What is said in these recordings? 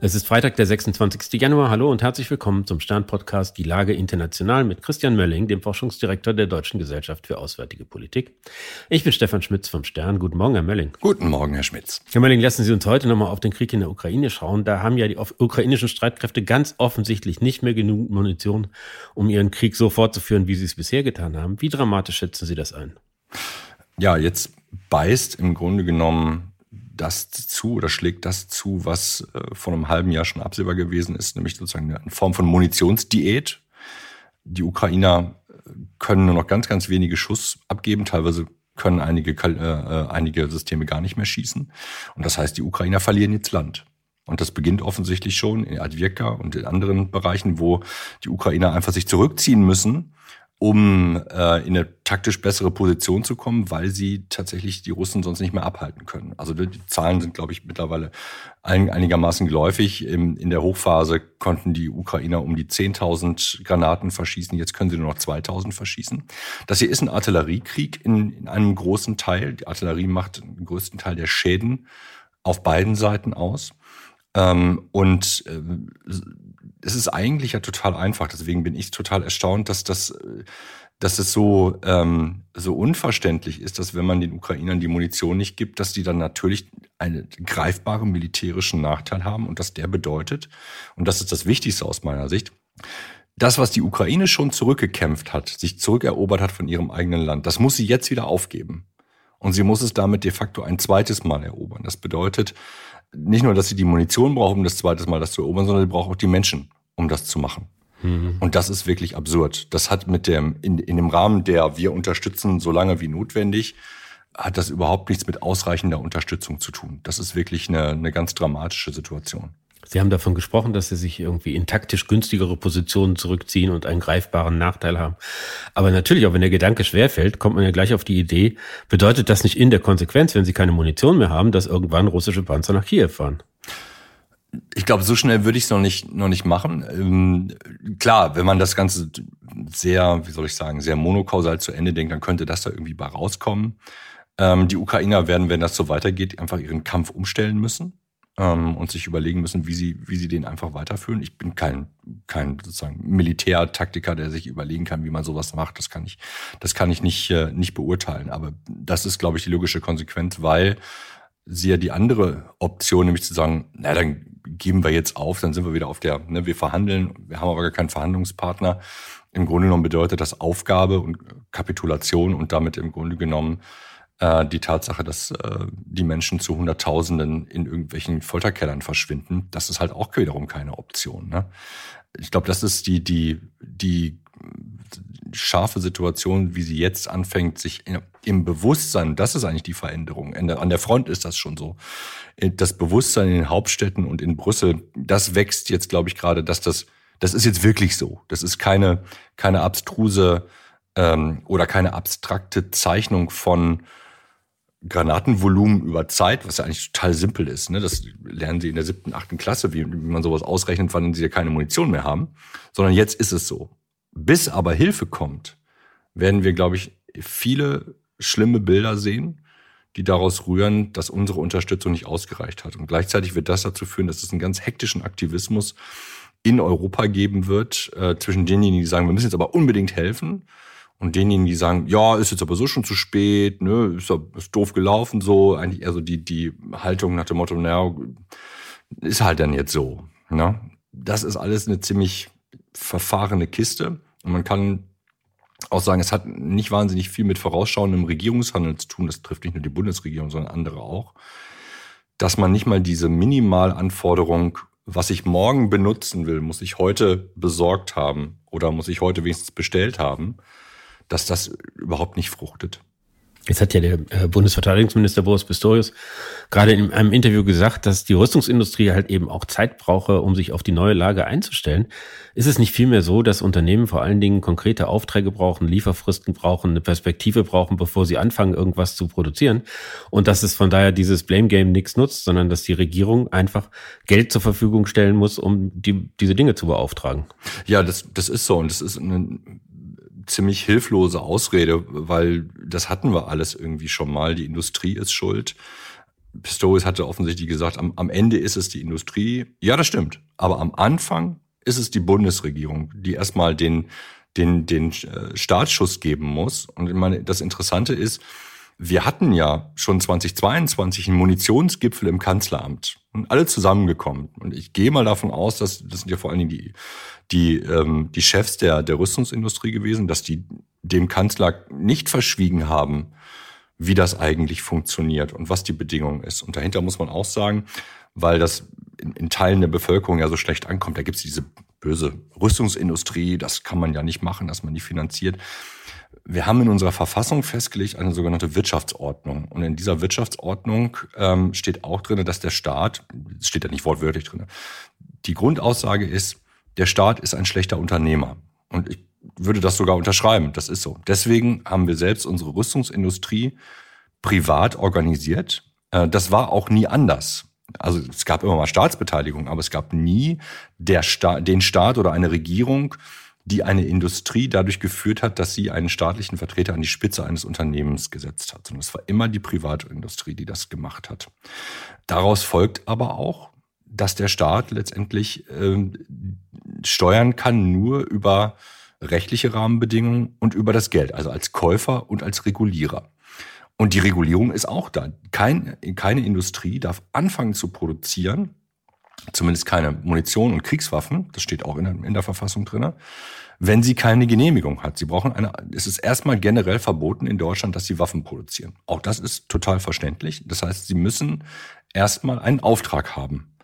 Es ist Freitag, der 26. Januar. Hallo und herzlich willkommen zum Stern-Podcast Die Lage international mit Christian Mölling, dem Forschungsdirektor der Deutschen Gesellschaft für Auswärtige Politik. Ich bin Stefan Schmitz vom Stern. Guten Morgen, Herr Mölling. Guten Morgen, Herr Schmitz. Herr Mölling, lassen Sie uns heute nochmal auf den Krieg in der Ukraine schauen. Da haben ja die ukrainischen Streitkräfte ganz offensichtlich nicht mehr genug Munition, um ihren Krieg so fortzuführen, wie sie es bisher getan haben. Wie dramatisch schätzen Sie das ein? Ja, jetzt beißt im Grunde genommen das zu oder schlägt das zu, was äh, vor einem halben Jahr schon absehbar gewesen ist, nämlich sozusagen eine Form von Munitionsdiät. Die Ukrainer äh, können nur noch ganz, ganz wenige Schuss abgeben, teilweise können einige, äh, äh, einige Systeme gar nicht mehr schießen. Und das heißt, die Ukrainer verlieren jetzt Land. Und das beginnt offensichtlich schon in Advierka und in anderen Bereichen, wo die Ukrainer einfach sich zurückziehen müssen um äh, in eine taktisch bessere Position zu kommen, weil sie tatsächlich die Russen sonst nicht mehr abhalten können. Also die Zahlen sind, glaube ich, mittlerweile ein, einigermaßen geläufig. Im, in der Hochphase konnten die Ukrainer um die 10.000 Granaten verschießen, jetzt können sie nur noch 2.000 verschießen. Das hier ist ein Artilleriekrieg in, in einem großen Teil. Die Artillerie macht den größten Teil der Schäden auf beiden Seiten aus. Ähm, und äh, es ist eigentlich ja total einfach. Deswegen bin ich total erstaunt, dass das, dass es so, ähm, so unverständlich ist, dass wenn man den Ukrainern die Munition nicht gibt, dass die dann natürlich einen greifbaren militärischen Nachteil haben und dass der bedeutet, und das ist das Wichtigste aus meiner Sicht, das, was die Ukraine schon zurückgekämpft hat, sich zurückerobert hat von ihrem eigenen Land, das muss sie jetzt wieder aufgeben. Und sie muss es damit de facto ein zweites Mal erobern. Das bedeutet nicht nur, dass sie die Munition braucht, um das zweite Mal das zu erobern, sondern sie braucht auch die Menschen, um das zu machen. Mhm. Und das ist wirklich absurd. Das hat mit dem, in, in dem Rahmen, der wir unterstützen, so lange wie notwendig, hat das überhaupt nichts mit ausreichender Unterstützung zu tun. Das ist wirklich eine, eine ganz dramatische Situation. Sie haben davon gesprochen, dass Sie sich irgendwie in taktisch günstigere Positionen zurückziehen und einen greifbaren Nachteil haben. Aber natürlich, auch wenn der Gedanke schwerfällt, kommt man ja gleich auf die Idee, bedeutet das nicht in der Konsequenz, wenn Sie keine Munition mehr haben, dass irgendwann russische Panzer nach Kiew fahren? Ich glaube, so schnell würde ich es noch nicht, noch nicht machen. Ähm, klar, wenn man das Ganze sehr, wie soll ich sagen, sehr monokausal zu Ende denkt, dann könnte das da irgendwie bei rauskommen. Ähm, die Ukrainer werden, wenn das so weitergeht, einfach ihren Kampf umstellen müssen ähm, und sich überlegen müssen, wie sie, wie sie den einfach weiterführen. Ich bin kein, kein sozusagen Militärtaktiker, der sich überlegen kann, wie man sowas macht. Das kann ich, das kann ich nicht, äh, nicht beurteilen. Aber das ist, glaube ich, die logische Konsequenz, weil sie ja die andere Option, nämlich zu sagen, na, dann geben wir jetzt auf, dann sind wir wieder auf der, ne, wir verhandeln, wir haben aber gar keinen Verhandlungspartner. Im Grunde genommen bedeutet das Aufgabe und Kapitulation und damit im Grunde genommen äh, die Tatsache, dass äh, die Menschen zu Hunderttausenden in irgendwelchen Folterkellern verschwinden, das ist halt auch wiederum keine Option. Ne? Ich glaube, das ist die, die, die scharfe Situation, wie sie jetzt anfängt, sich im Bewusstsein, das ist eigentlich die Veränderung. An der Front ist das schon so. Das Bewusstsein in den Hauptstädten und in Brüssel, das wächst jetzt, glaube ich, gerade, dass das, das ist jetzt wirklich so. Das ist keine, keine abstruse ähm, oder keine abstrakte Zeichnung von Granatenvolumen über Zeit, was ja eigentlich total simpel ist. Ne? Das lernen sie in der siebten, achten Klasse, wie, wie man sowas ausrechnet, wann sie ja keine Munition mehr haben. Sondern jetzt ist es so. Bis aber Hilfe kommt, werden wir, glaube ich, viele schlimme Bilder sehen, die daraus rühren, dass unsere Unterstützung nicht ausgereicht hat. Und gleichzeitig wird das dazu führen, dass es einen ganz hektischen Aktivismus in Europa geben wird, äh, zwischen denjenigen, die sagen, wir müssen jetzt aber unbedingt helfen, und denjenigen, die sagen, ja, ist jetzt aber so schon zu spät, ne, ist, ist doof gelaufen, so, eigentlich eher so die, die Haltung nach dem Motto, naja, ist halt dann jetzt so. Ne? Das ist alles eine ziemlich verfahrene Kiste. Und man kann auch sagen, es hat nicht wahnsinnig viel mit vorausschauendem Regierungshandeln zu tun. Das trifft nicht nur die Bundesregierung, sondern andere auch. Dass man nicht mal diese Minimalanforderung, was ich morgen benutzen will, muss ich heute besorgt haben oder muss ich heute wenigstens bestellt haben, dass das überhaupt nicht fruchtet. Jetzt hat ja der äh, Bundesverteidigungsminister Boris Pistorius gerade in einem Interview gesagt, dass die Rüstungsindustrie halt eben auch Zeit brauche, um sich auf die neue Lage einzustellen. Ist es nicht vielmehr so, dass Unternehmen vor allen Dingen konkrete Aufträge brauchen, Lieferfristen brauchen, eine Perspektive brauchen, bevor sie anfangen, irgendwas zu produzieren? Und dass es von daher dieses Blame Game nichts nutzt, sondern dass die Regierung einfach Geld zur Verfügung stellen muss, um die, diese Dinge zu beauftragen? Ja, das, das ist so. Und das ist eine ziemlich hilflose Ausrede, weil das hatten wir alles irgendwie schon mal. Die Industrie ist schuld. Pistorius hatte offensichtlich gesagt, am, am Ende ist es die Industrie. Ja, das stimmt. Aber am Anfang ist es die Bundesregierung, die erstmal den, den, den äh, Startschuss geben muss. Und ich meine, das Interessante ist, wir hatten ja schon 2022 einen Munitionsgipfel im Kanzleramt und alle zusammengekommen. Und ich gehe mal davon aus, dass das sind ja vor allen Dingen die, die, ähm, die Chefs der, der Rüstungsindustrie gewesen, dass die dem Kanzler nicht verschwiegen haben, wie das eigentlich funktioniert und was die Bedingung ist. Und dahinter muss man auch sagen, weil das in, in Teilen der Bevölkerung ja so schlecht ankommt, da gibt es diese böse Rüstungsindustrie, das kann man ja nicht machen, dass man die finanziert. Wir haben in unserer Verfassung festgelegt eine sogenannte Wirtschaftsordnung. Und in dieser Wirtschaftsordnung ähm, steht auch drin, dass der Staat, steht ja nicht wortwörtlich drin, die Grundaussage ist, der Staat ist ein schlechter Unternehmer. Und ich würde das sogar unterschreiben, das ist so. Deswegen haben wir selbst unsere Rüstungsindustrie privat organisiert. Äh, das war auch nie anders. Also es gab immer mal Staatsbeteiligung, aber es gab nie Sta den Staat oder eine Regierung, die eine Industrie dadurch geführt hat, dass sie einen staatlichen Vertreter an die Spitze eines Unternehmens gesetzt hat. Und es war immer die Privatindustrie, die das gemacht hat. Daraus folgt aber auch, dass der Staat letztendlich äh, steuern kann nur über rechtliche Rahmenbedingungen und über das Geld, also als Käufer und als Regulierer. Und die Regulierung ist auch da. Kein, keine Industrie darf anfangen zu produzieren, zumindest keine Munition und Kriegswaffen, das steht auch in der, in der Verfassung drin, wenn sie keine Genehmigung hat. Sie brauchen eine, es ist erstmal generell verboten in Deutschland, dass sie Waffen produzieren. Auch das ist total verständlich. Das heißt, sie müssen erstmal einen Auftrag haben.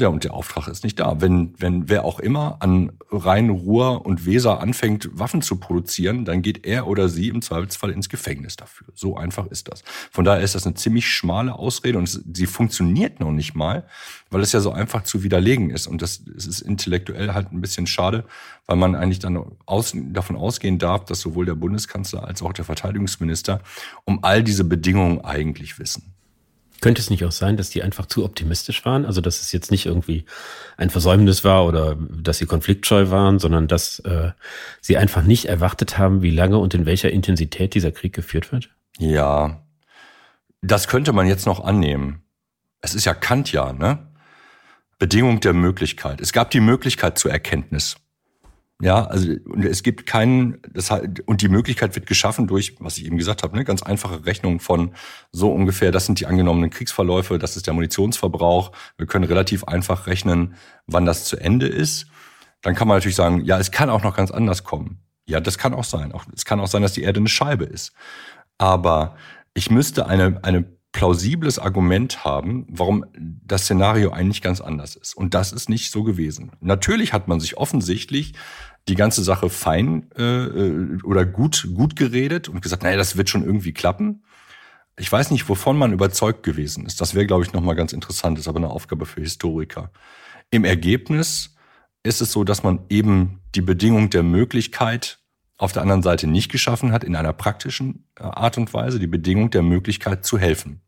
Ja, und der Auftrag ist nicht da. Wenn, wenn wer auch immer an Rhein, Ruhr und Weser anfängt, Waffen zu produzieren, dann geht er oder sie im Zweifelsfall ins Gefängnis dafür. So einfach ist das. Von daher ist das eine ziemlich schmale Ausrede und sie funktioniert noch nicht mal, weil es ja so einfach zu widerlegen ist. Und das, es ist intellektuell halt ein bisschen schade, weil man eigentlich dann aus, davon ausgehen darf, dass sowohl der Bundeskanzler als auch der Verteidigungsminister um all diese Bedingungen eigentlich wissen. Könnte es nicht auch sein, dass die einfach zu optimistisch waren? Also dass es jetzt nicht irgendwie ein Versäumnis war oder dass sie konfliktscheu waren, sondern dass äh, sie einfach nicht erwartet haben, wie lange und in welcher Intensität dieser Krieg geführt wird? Ja, das könnte man jetzt noch annehmen. Es ist ja Kant ja, ne? Bedingung der Möglichkeit. Es gab die Möglichkeit zur Erkenntnis. Ja, also es gibt keinen, das, und die Möglichkeit wird geschaffen durch, was ich eben gesagt habe, ne, ganz einfache Rechnung von so ungefähr, das sind die angenommenen Kriegsverläufe, das ist der Munitionsverbrauch. Wir können relativ einfach rechnen, wann das zu Ende ist. Dann kann man natürlich sagen, ja, es kann auch noch ganz anders kommen. Ja, das kann auch sein. Auch, es kann auch sein, dass die Erde eine Scheibe ist. Aber ich müsste eine, eine plausibles Argument haben, warum das Szenario eigentlich ganz anders ist. Und das ist nicht so gewesen. Natürlich hat man sich offensichtlich die ganze Sache fein äh, äh, oder gut gut geredet und gesagt, naja, das wird schon irgendwie klappen. Ich weiß nicht, wovon man überzeugt gewesen ist. Das wäre, glaube ich, nochmal ganz interessant, ist aber eine Aufgabe für Historiker. Im Ergebnis ist es so, dass man eben die Bedingung der Möglichkeit auf der anderen Seite nicht geschaffen hat, in einer praktischen äh, Art und Weise, die Bedingung der Möglichkeit zu helfen.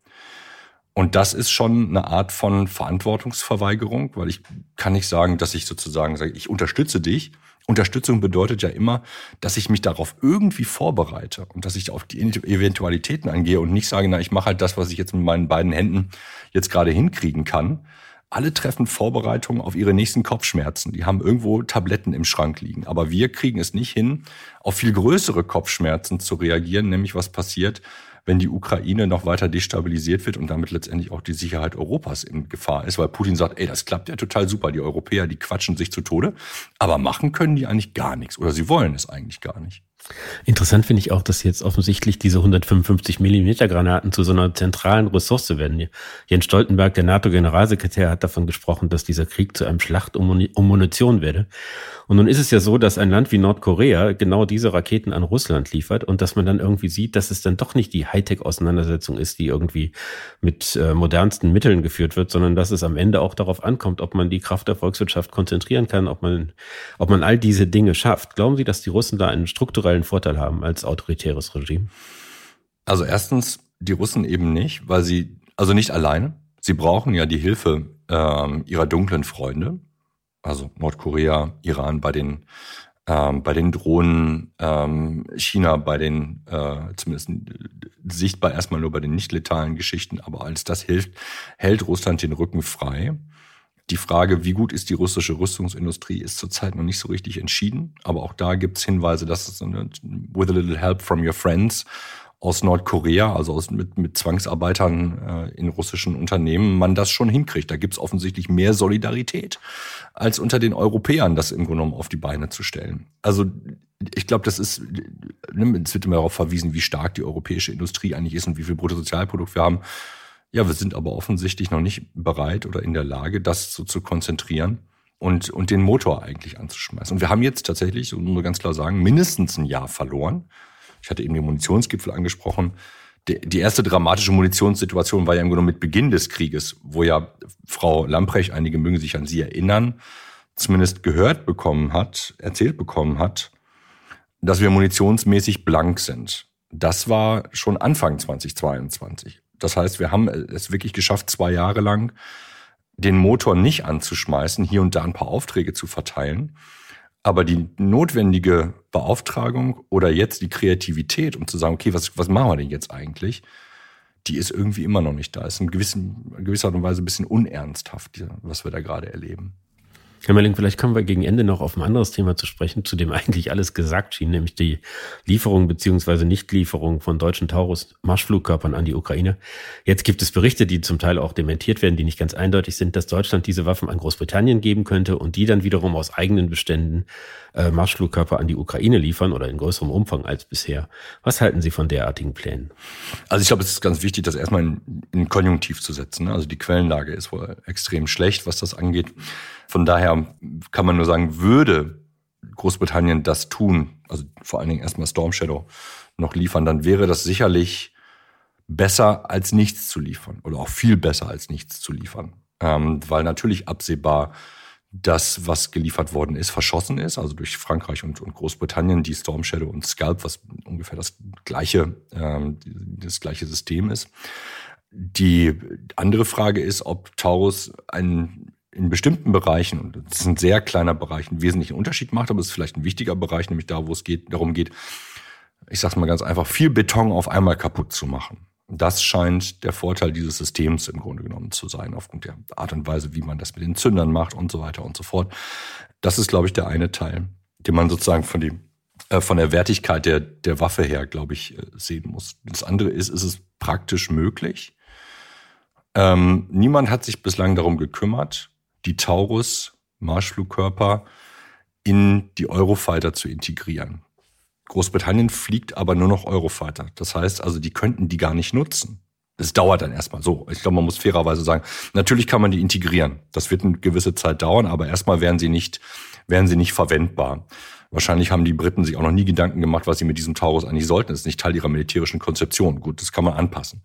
Und das ist schon eine Art von Verantwortungsverweigerung, weil ich kann nicht sagen, dass ich sozusagen sage, ich unterstütze dich, Unterstützung bedeutet ja immer, dass ich mich darauf irgendwie vorbereite und dass ich auf die Eventualitäten angehe und nicht sage, na, ich mache halt das, was ich jetzt mit meinen beiden Händen jetzt gerade hinkriegen kann. Alle treffen Vorbereitungen auf ihre nächsten Kopfschmerzen. Die haben irgendwo Tabletten im Schrank liegen. Aber wir kriegen es nicht hin, auf viel größere Kopfschmerzen zu reagieren, nämlich was passiert, wenn die Ukraine noch weiter destabilisiert wird und damit letztendlich auch die Sicherheit Europas in Gefahr ist, weil Putin sagt, ey, das klappt ja total super, die Europäer, die quatschen sich zu Tode, aber machen können die eigentlich gar nichts oder sie wollen es eigentlich gar nicht. Interessant finde ich auch, dass jetzt offensichtlich diese 155 Millimeter Granaten zu so einer zentralen Ressource werden. Jens Stoltenberg, der NATO-Generalsekretär, hat davon gesprochen, dass dieser Krieg zu einem Schlacht um Munition werde. Und nun ist es ja so, dass ein Land wie Nordkorea genau diese Raketen an Russland liefert und dass man dann irgendwie sieht, dass es dann doch nicht die Hightech-Auseinandersetzung ist, die irgendwie mit äh, modernsten Mitteln geführt wird, sondern dass es am Ende auch darauf ankommt, ob man die Kraft der Volkswirtschaft konzentrieren kann, ob man, ob man all diese Dinge schafft. Glauben Sie, dass die Russen da einen strukturellen strukturellen Vorteil haben als autoritäres Regime? Also erstens die Russen eben nicht, weil sie, also nicht alleine. Sie brauchen ja die Hilfe ähm, ihrer dunklen Freunde, also Nordkorea, Iran bei den ähm, bei den Drohnen, ähm, China bei den äh, zumindest sichtbar erstmal nur bei den nicht letalen Geschichten, aber als das hilft, hält Russland den Rücken frei. Die Frage, wie gut ist die russische Rüstungsindustrie, ist zurzeit noch nicht so richtig entschieden. Aber auch da gibt es Hinweise, dass es eine, with a little help from your friends aus Nordkorea, also aus, mit, mit Zwangsarbeitern äh, in russischen Unternehmen, man das schon hinkriegt. Da gibt es offensichtlich mehr Solidarität, als unter den Europäern das im Grunde genommen auf die Beine zu stellen. Also ich glaube, das ist, ne, es wird immer darauf verwiesen, wie stark die europäische Industrie eigentlich ist und wie viel Bruttosozialprodukt wir haben. Ja, wir sind aber offensichtlich noch nicht bereit oder in der Lage, das so zu konzentrieren und, und den Motor eigentlich anzuschmeißen. Und wir haben jetzt tatsächlich, muss man ganz klar sagen, mindestens ein Jahr verloren. Ich hatte eben den Munitionsgipfel angesprochen. Die erste dramatische Munitionssituation war ja im Grunde mit Beginn des Krieges, wo ja Frau Lamprecht, einige mögen sich an sie erinnern, zumindest gehört bekommen hat, erzählt bekommen hat, dass wir munitionsmäßig blank sind. Das war schon Anfang 2022. Das heißt, wir haben es wirklich geschafft, zwei Jahre lang den Motor nicht anzuschmeißen, hier und da ein paar Aufträge zu verteilen. Aber die notwendige Beauftragung oder jetzt die Kreativität, um zu sagen, okay, was, was machen wir denn jetzt eigentlich, die ist irgendwie immer noch nicht da. Ist in, gewisser Art und Weise ein bisschen unernsthaft, was wir da gerade erleben. Herr Melling, vielleicht kommen wir gegen Ende noch auf ein anderes Thema zu sprechen, zu dem eigentlich alles gesagt schien, nämlich die Lieferung beziehungsweise Nichtlieferung von deutschen Taurus-Marschflugkörpern an die Ukraine. Jetzt gibt es Berichte, die zum Teil auch dementiert werden, die nicht ganz eindeutig sind, dass Deutschland diese Waffen an Großbritannien geben könnte und die dann wiederum aus eigenen Beständen äh, Marschflugkörper an die Ukraine liefern oder in größerem Umfang als bisher. Was halten Sie von derartigen Plänen? Also ich glaube, es ist ganz wichtig, das erstmal in, in Konjunktiv zu setzen. Also die Quellenlage ist wohl extrem schlecht, was das angeht. Von daher kann man nur sagen, würde Großbritannien das tun, also vor allen Dingen erstmal Storm Shadow noch liefern, dann wäre das sicherlich besser als nichts zu liefern oder auch viel besser als nichts zu liefern. Ähm, weil natürlich absehbar das, was geliefert worden ist, verschossen ist, also durch Frankreich und, und Großbritannien, die Storm Shadow und Scalp, was ungefähr das gleiche, ähm, das gleiche System ist. Die andere Frage ist, ob Taurus ein in bestimmten Bereichen, und das ist ein sehr kleiner Bereich, einen wesentlichen Unterschied macht, aber es ist vielleicht ein wichtiger Bereich, nämlich da, wo es geht, darum geht, ich sag's mal ganz einfach, viel Beton auf einmal kaputt zu machen. Das scheint der Vorteil dieses Systems im Grunde genommen zu sein, aufgrund der Art und Weise, wie man das mit den Zündern macht und so weiter und so fort. Das ist, glaube ich, der eine Teil, den man sozusagen von dem äh, von der Wertigkeit der, der Waffe her, glaube ich, äh, sehen muss. Das andere ist, ist es praktisch möglich? Ähm, niemand hat sich bislang darum gekümmert, die Taurus Marschflugkörper in die Eurofighter zu integrieren. Großbritannien fliegt aber nur noch Eurofighter. Das heißt also, die könnten die gar nicht nutzen. Es dauert dann erstmal so. Ich glaube, man muss fairerweise sagen, natürlich kann man die integrieren. Das wird eine gewisse Zeit dauern, aber erstmal werden sie nicht, werden sie nicht verwendbar. Wahrscheinlich haben die Briten sich auch noch nie Gedanken gemacht, was sie mit diesem Taurus eigentlich sollten. Das ist nicht Teil ihrer militärischen Konzeption. Gut, das kann man anpassen.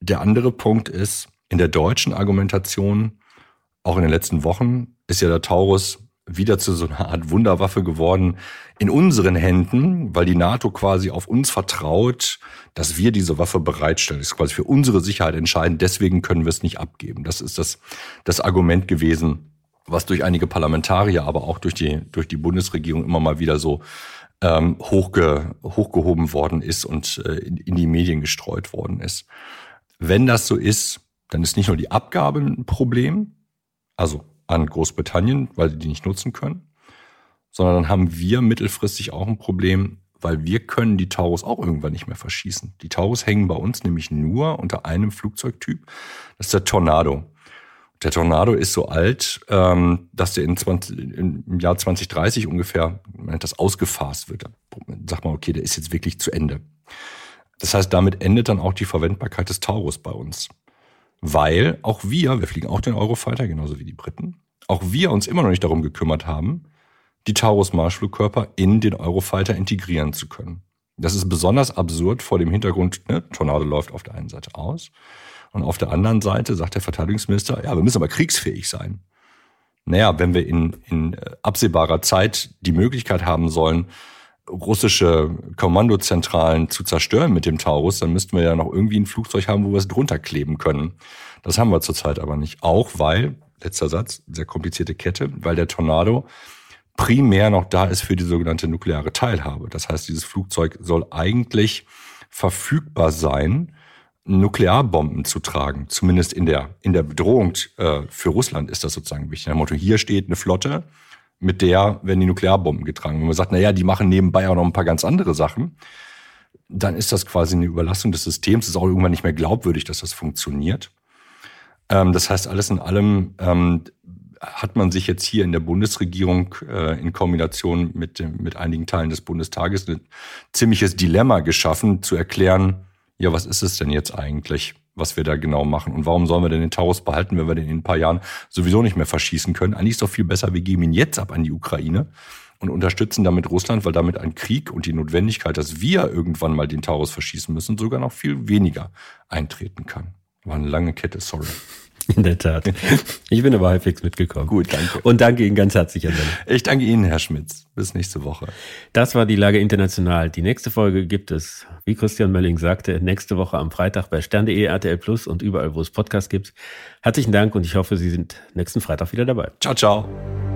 Der andere Punkt ist, in der deutschen Argumentation auch in den letzten Wochen ist ja der Taurus wieder zu so einer Art Wunderwaffe geworden in unseren Händen, weil die NATO quasi auf uns vertraut, dass wir diese Waffe bereitstellen. Das ist quasi für unsere Sicherheit entscheidend. Deswegen können wir es nicht abgeben. Das ist das, das Argument gewesen, was durch einige Parlamentarier, aber auch durch die, durch die Bundesregierung immer mal wieder so ähm, hochge, hochgehoben worden ist und äh, in, in die Medien gestreut worden ist. Wenn das so ist, dann ist nicht nur die Abgabe ein Problem, also an Großbritannien, weil sie die nicht nutzen können, sondern dann haben wir mittelfristig auch ein Problem, weil wir können die Taurus auch irgendwann nicht mehr verschießen. Die Taurus hängen bei uns nämlich nur unter einem Flugzeugtyp, das ist der Tornado. Der Tornado ist so alt, ähm, dass der in 20, im Jahr 2030 ungefähr, wenn das ausgefasst wird, sagt man, okay, der ist jetzt wirklich zu Ende. Das heißt, damit endet dann auch die Verwendbarkeit des Taurus bei uns weil auch wir, wir fliegen auch den Eurofighter, genauso wie die Briten, auch wir uns immer noch nicht darum gekümmert haben, die Taurus-Marschflugkörper in den Eurofighter integrieren zu können. Das ist besonders absurd vor dem Hintergrund, ne, Tornado läuft auf der einen Seite aus und auf der anderen Seite sagt der Verteidigungsminister, ja, wir müssen aber kriegsfähig sein. Naja, wenn wir in, in absehbarer Zeit die Möglichkeit haben sollen, russische Kommandozentralen zu zerstören mit dem Taurus, dann müssten wir ja noch irgendwie ein Flugzeug haben, wo wir es drunter kleben können. Das haben wir zurzeit aber nicht. Auch weil, letzter Satz, sehr komplizierte Kette, weil der Tornado primär noch da ist für die sogenannte nukleare Teilhabe. Das heißt, dieses Flugzeug soll eigentlich verfügbar sein, Nuklearbomben zu tragen. Zumindest in der, in der Bedrohung äh, für Russland ist das sozusagen wichtig. Nach Motto, hier steht eine Flotte, mit der werden die Nuklearbomben getragen. Wenn man sagt, na ja, die machen nebenbei auch noch ein paar ganz andere Sachen, dann ist das quasi eine Überlassung des Systems. Es ist auch irgendwann nicht mehr glaubwürdig, dass das funktioniert. Ähm, das heißt, alles in allem ähm, hat man sich jetzt hier in der Bundesregierung äh, in Kombination mit, mit einigen Teilen des Bundestages ein ziemliches Dilemma geschaffen, zu erklären, ja, was ist es denn jetzt eigentlich, was wir da genau machen? Und warum sollen wir denn den Taurus behalten, wenn wir den in ein paar Jahren sowieso nicht mehr verschießen können? Eigentlich ist doch viel besser, wir geben ihn jetzt ab an die Ukraine und unterstützen damit Russland, weil damit ein Krieg und die Notwendigkeit, dass wir irgendwann mal den Taurus verschießen müssen, sogar noch viel weniger eintreten kann. War eine lange Kette, sorry. In der Tat. Ich bin aber halbwegs mitgekommen. Gut, danke. Und danke Ihnen ganz herzlich, Herr Ich danke Ihnen, Herr Schmitz. Bis nächste Woche. Das war die Lage international. Die nächste Folge gibt es, wie Christian Mölling sagte, nächste Woche am Freitag bei stern.de, RTL Plus und überall, wo es Podcasts gibt. Herzlichen Dank und ich hoffe, Sie sind nächsten Freitag wieder dabei. Ciao, ciao.